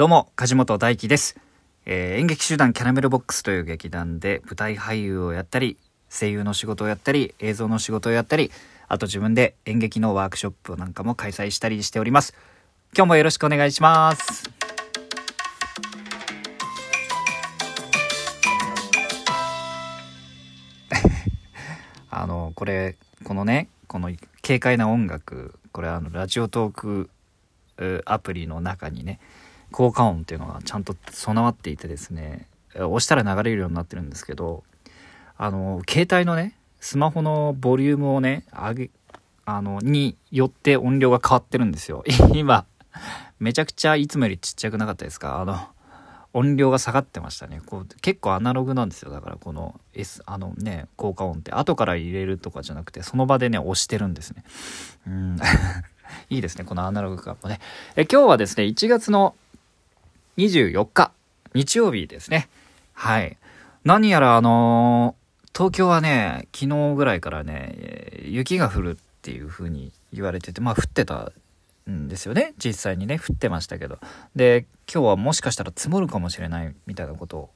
どうも、梶本大輝です。えー演劇集団キャラメルボックスという劇団で舞台俳優をやったり、声優の仕事をやったり、映像の仕事をやったり、あと自分で演劇のワークショップなんかも開催したりしております。今日もよろしくお願いします。あの、これ、このね、この軽快な音楽、これあの、ラジオトークアプリの中にね、効果音っていうのがちゃんと備わっていてですね、押したら流れるようになってるんですけど、あの、携帯のね、スマホのボリュームをね、上げ、あの、によって音量が変わってるんですよ。今、めちゃくちゃいつもよりちっちゃくなかったですか？あの、音量が下がってましたね。こう結構アナログなんですよ。だからこの S、あのね、効果音って後から入れるとかじゃなくて、その場でね、押してるんですね。うん。いいですね、このアナログ感もね。え今日はですね、1月の24日、日曜日ですね。はい。何やらあのー東京はね、昨日ぐらいからね、雪が降るっていう風に言われてて、まあ降ってたんですよね。実際にね、降ってましたけど。で、今日はもしかしたら積もるかもしれないみたいなことを、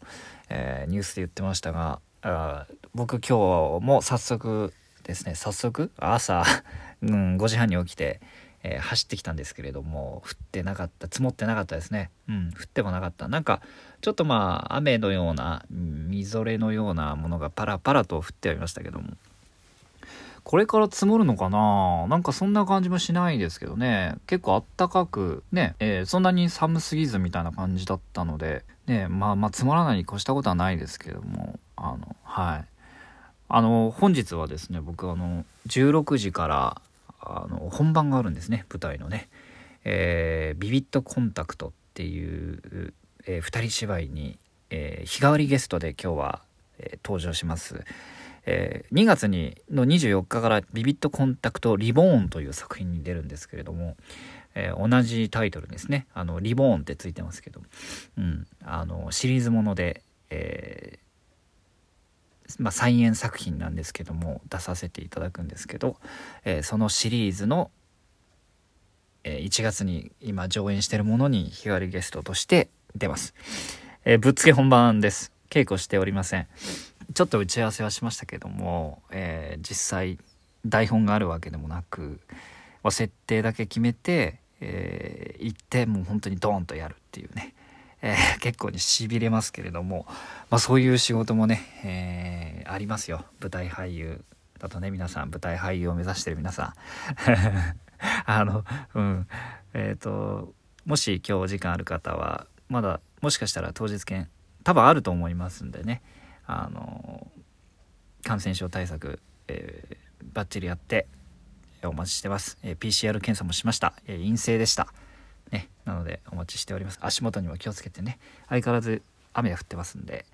えーニュースで言ってましたが、あ僕今日も早速ですね、早速朝、うん、5時半に起きて、えー走ってきたんですけれども降ってなかった積もってなかったですね。うん降ってもなかった。なんかちょっとまあ雨のようなみぞれのようなものがパラパラと降ってはいましたけども。これから積もるのかな？なんかそんな感じもしないですけどね。結構あったかくね、えーそんなに寒すぎずみたいな感じだったのでねまあまあ積もらないに越したことはないですけども。あのはい。あの本日はですね僕あの16時からあの本番があるんですね舞台のね、えービビットコンタクトっていう、えー人芝居に、えー日替わりゲストで今日は、えー登場します、えー2月にの24日からビビットコンタクトリボーンという作品に出るんですけれども、えー同じタイトルですね。あのリボーンってついてますけど、うん、あのシリーズもので、えーまあ、再演作品なんですけども出させていただくんですけど、えーそのシリーズの、えー1月に今上演してるものに日替わりゲストとして出ます、えーぶっつけ本番です。稽古しておりません。ちょっと打ち合わせはしましたけども、え実際台本があるわけでもなく設定だけ決めて、えー行ってもう本当にドーンとやるっていうね。えー結構にしびれますけれども、まあ、そういう仕事もね、えーありますよ。舞台俳優だとね皆さん舞台俳優を目指してる皆さん。あのうん。えっ、ともし今日お時間ある方はまだもしかしたら当日券多分あると思いますんでね。あの感染症対策、えーバッチリやってお待ちしてます、えー PCR 検査もしました、えー陰性でした。ね、なのでお待ちしております。足元にも気をつけてね相変わらず雨が降ってますんで、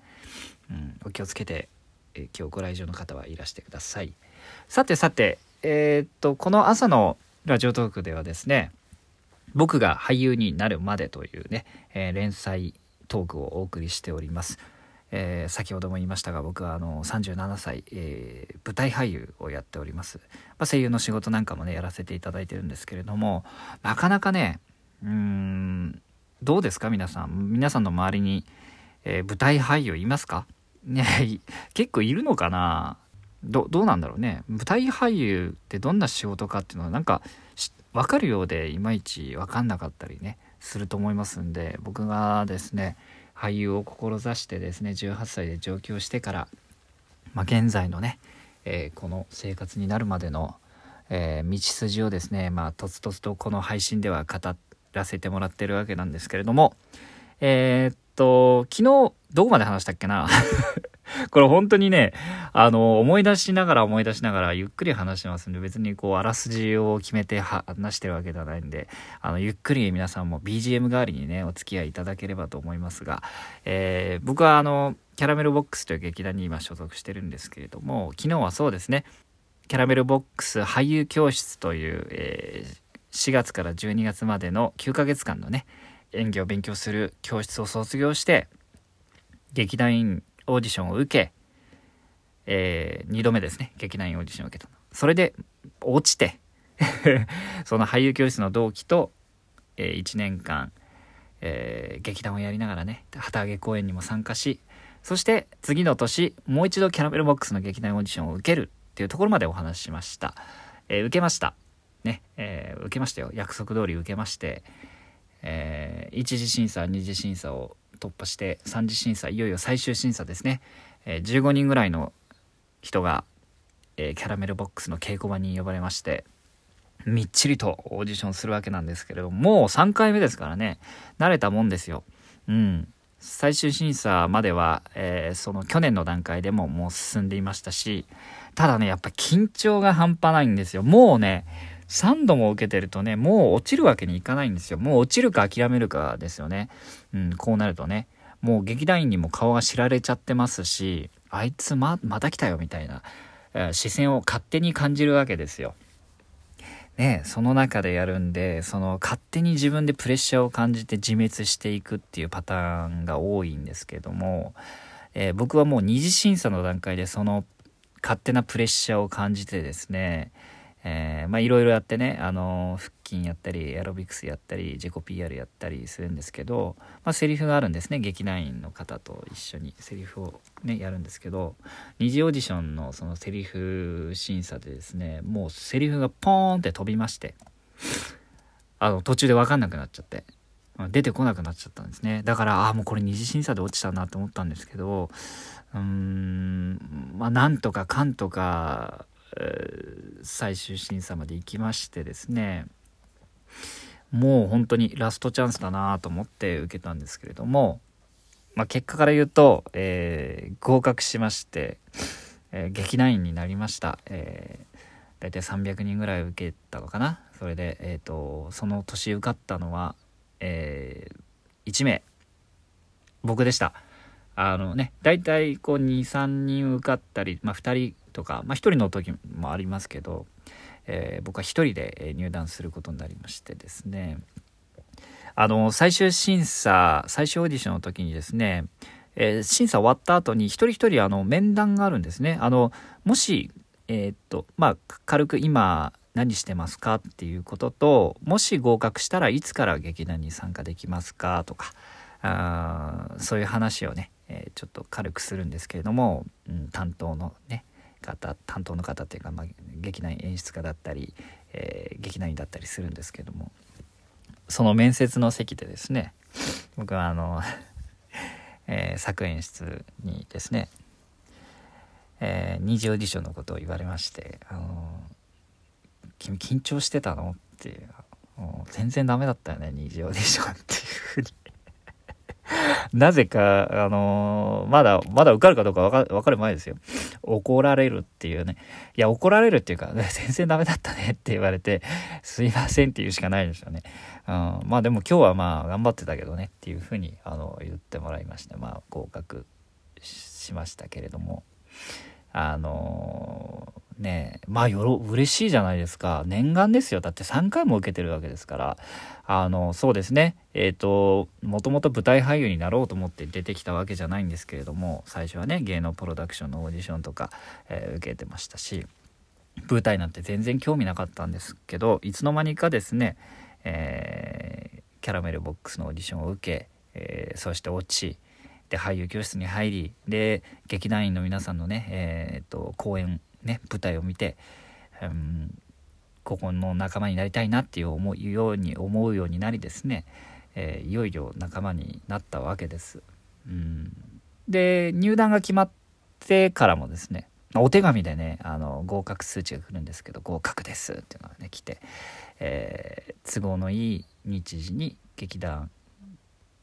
うん、お気をつけて、え今日ご来場の方はいらしてください。さてさてえーっとこの朝のラジオトークではですね僕が俳優になるまでというね、えー連載トークをお送りしております、えー先ほども言いましたが僕はあの37歳、えー舞台俳優をやっております、まあ、声優の仕事なんかもねやらせていただいてるんですけれどもなかなかねうーん。どうですか皆さん。皆さんの周りに、えー舞台俳優いますか？ね結構いるのかな？どうなんだろうね。舞台俳優ってどんな仕事かっていうのはなんか分かるようでいまいち分かんなかったりねすると思いますんで僕がですね俳優を志してですね18歳で上京してから、まあ、現在のね、えーこの生活になるまでの、えー道筋をですねまあとつとつとこの配信では語っらせてもらってるわけなんですけれどもえーっと昨日どこまで話したっけな？これ本当にねあの思い出しながら思い出しながらゆっくり話してますんで別にこうあらすじを決めて話してるわけではないんであのゆっくり皆さんも BGM 代わりにねお付き合いいただければと思いますが、えー僕はあのキャラメルボックスという劇団に今所属してるんですけれども昨日はそうですねキャラメルボックス俳優教室という、えー4月から12月までの9ヶ月間のね演技を勉強する教室を卒業して劇団員オーディションを受け、え2度目ですね劇団員オーディションを受けた。それで落ちて その俳優教室の同期と、え1年間、えー、劇団をやりながらね旗揚げ公演にも参加しそして次の年もう一度キャラメルボックスの劇団オーディションを受けるっていうところまでお話ししました、えー、受けました。ね、えー、受けましたよ。約束通り受けまして、えー、1次審査2次審査を突破して3次審査いよいよ最終審査ですね、えー、15人ぐらいの人が、え、キャラメルボックスの稽古場に呼ばれましてみっちりとオーディションするわけなんですけれどももう3回目ですからね。慣れたもんですよ。うん。最終審査までは、えー、その去年の段階でももう進んでいましたしただねやっぱ緊張が半端ないんですよ。もうね3度も受けてるとね、もう落ちるわけにいかないんですよ。もう落ちるか諦めるかですよね。うん、こうなるとね。もう劇団員にも顔が知られちゃってますし、あいつま、また来たよみたいな、えー、視線を勝手に感じるわけですよ。ね、その中でやるんで、その勝手に自分でプレッシャーを感じて自滅していくっていうパターンが多いんですけども、えー、僕はもう二次審査の段階でその勝手なプレッシャーを感じてですね、えー、まあいろいろやってね、あの腹筋やったりエアロビクスやったり自己 PR やったりするんですけど、まあ、セリフがあるんですね劇団員の方と一緒に。セリフをねやるんですけど二次オーディションのそのセリフ審査でですねもうセリフがポーンって飛びましてあの途中で分かんなくなっちゃって出てこなくなっちゃったんですね。だからああもうこれ二次審査で落ちたなと思ったんですけどうーんまあなんとかかんとか最終審査まで行きましてですねもう本当にラストチャンスだなと思って受けたんですけれども、まあ、結果から言うと、えー、合格しまして、えー、劇団員になりました、えー、大体300人ぐらい受けたのかな。それで、えーと、その年受かったのは、えー、1名。僕でした。あのね大体こう23人受かったり、まあ、2人とか、まあ、1人の時もありますけど、えー、僕は1人で入団することになりましてですね。あの最終審査最終オーディションの時にですね、えー、審査終わった後に一人一人あの面談があるんですね。あのもしえー、っとまあ軽く今何してますかっていうことともし合格したらいつから劇団に参加できますかとかあそういう話をね、えー、ちょっと軽くするんですけれども、うん、担当のね方担当の方っていうか、まあ、劇団演出家だったり、えー、劇団員だったりするんですけどもその面接の席でですね僕はあの えー、作演出にですね、えー、二次オーディションのことを言われまして「あの君緊張してたの?」っていう「全然ダメだったよね二次オーディション」っていうふうになぜか、あのー、まだ、まだ受かるかどうかわかかる前ですよ。怒られるっていうね。いや、怒られるっていうか、全然ダメだったね って言われて、すいませんって言うしかないですよね。うん、まあでも今日はまあ頑張ってたけどねっていうふうに、あの、言ってもらいまして、まあ合格しましたけれども。あのー、ねまあよろ嬉しいじゃないですか。念願ですよ。だって3回も受けてるわけですから。あのそうですね。えっ、ー、ともともと舞台俳優になろうと思って出てきたわけじゃないんですけれども最初はね芸能プロダクションのオーディションとか、えー、受けてましたし舞台なんて全然興味なかったんですけどいつの間にかですね、えキャラメルボックスのオーディションを受け、えそして落ちで俳優教室に入りで劇団員の皆さんのね、えーと、公演ね舞台を見て、うん、ここの仲間になりたいなっていう思うように思うようになりですね、えー、いよいよ仲間になったわけです。うん、で入団が決まってからもですねお手紙でねあの合格数値が来るんですけど合格ですっていうのがね来て、えー、都合のいい日時に劇団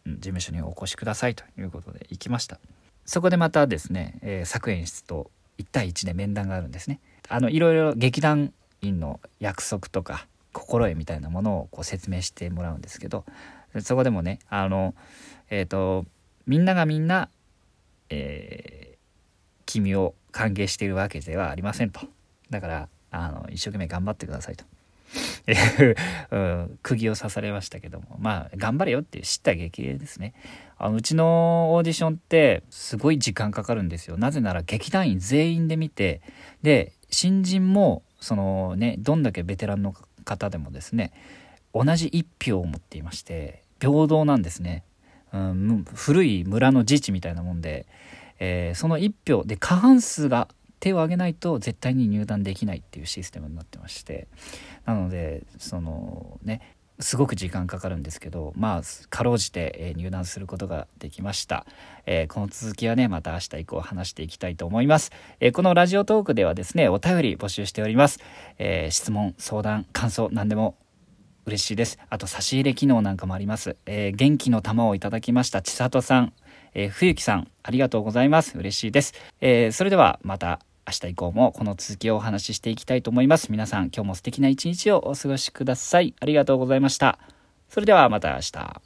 事務所にお越しくださいということで行きました。そこでまたですね、えー、作演室と1対1で面談があるんですね。あのいろいろ劇団員の約束とか心得みたいなものをこう説明してもらうんですけどそこでもねあのえっ、ー、とみんながみんな、えー、君を歓迎しているわけではありませんと。だからあの一生懸命頑張ってくださいと。う、釘を刺されましたけども。まあ頑張れよっていう知った激励ですね。あのうちのオーディションってすごい時間かかるんですよ。なぜなら劇団員全員で見てで新人もそのねどんだけベテランの方でもですね同じ1票を持っていまして平等なんですね、うん、古い村の自治みたいなもんで、えー、その1票で過半数が手を挙げないと絶対に入団できないっていうシステムになってましてなのでそのねすごく時間かかるんですけどまあかろうじて、え入団することができました、えー、この続きはねまた明日以降話していきたいと思います、えー、このラジオトークではですねお便り募集しております、え、質問相談感想何でも嬉しいです。あと差し入れ機能なんかもあります、え元気の玉をいただきました千里さん、え冬木さんありがとうございます。嬉しいです、えそれではまた明日以降もこの続きをお話ししていきたいと思います。皆さん今日も素敵な一日をお過ごしください。ありがとうございました。それではまた明日。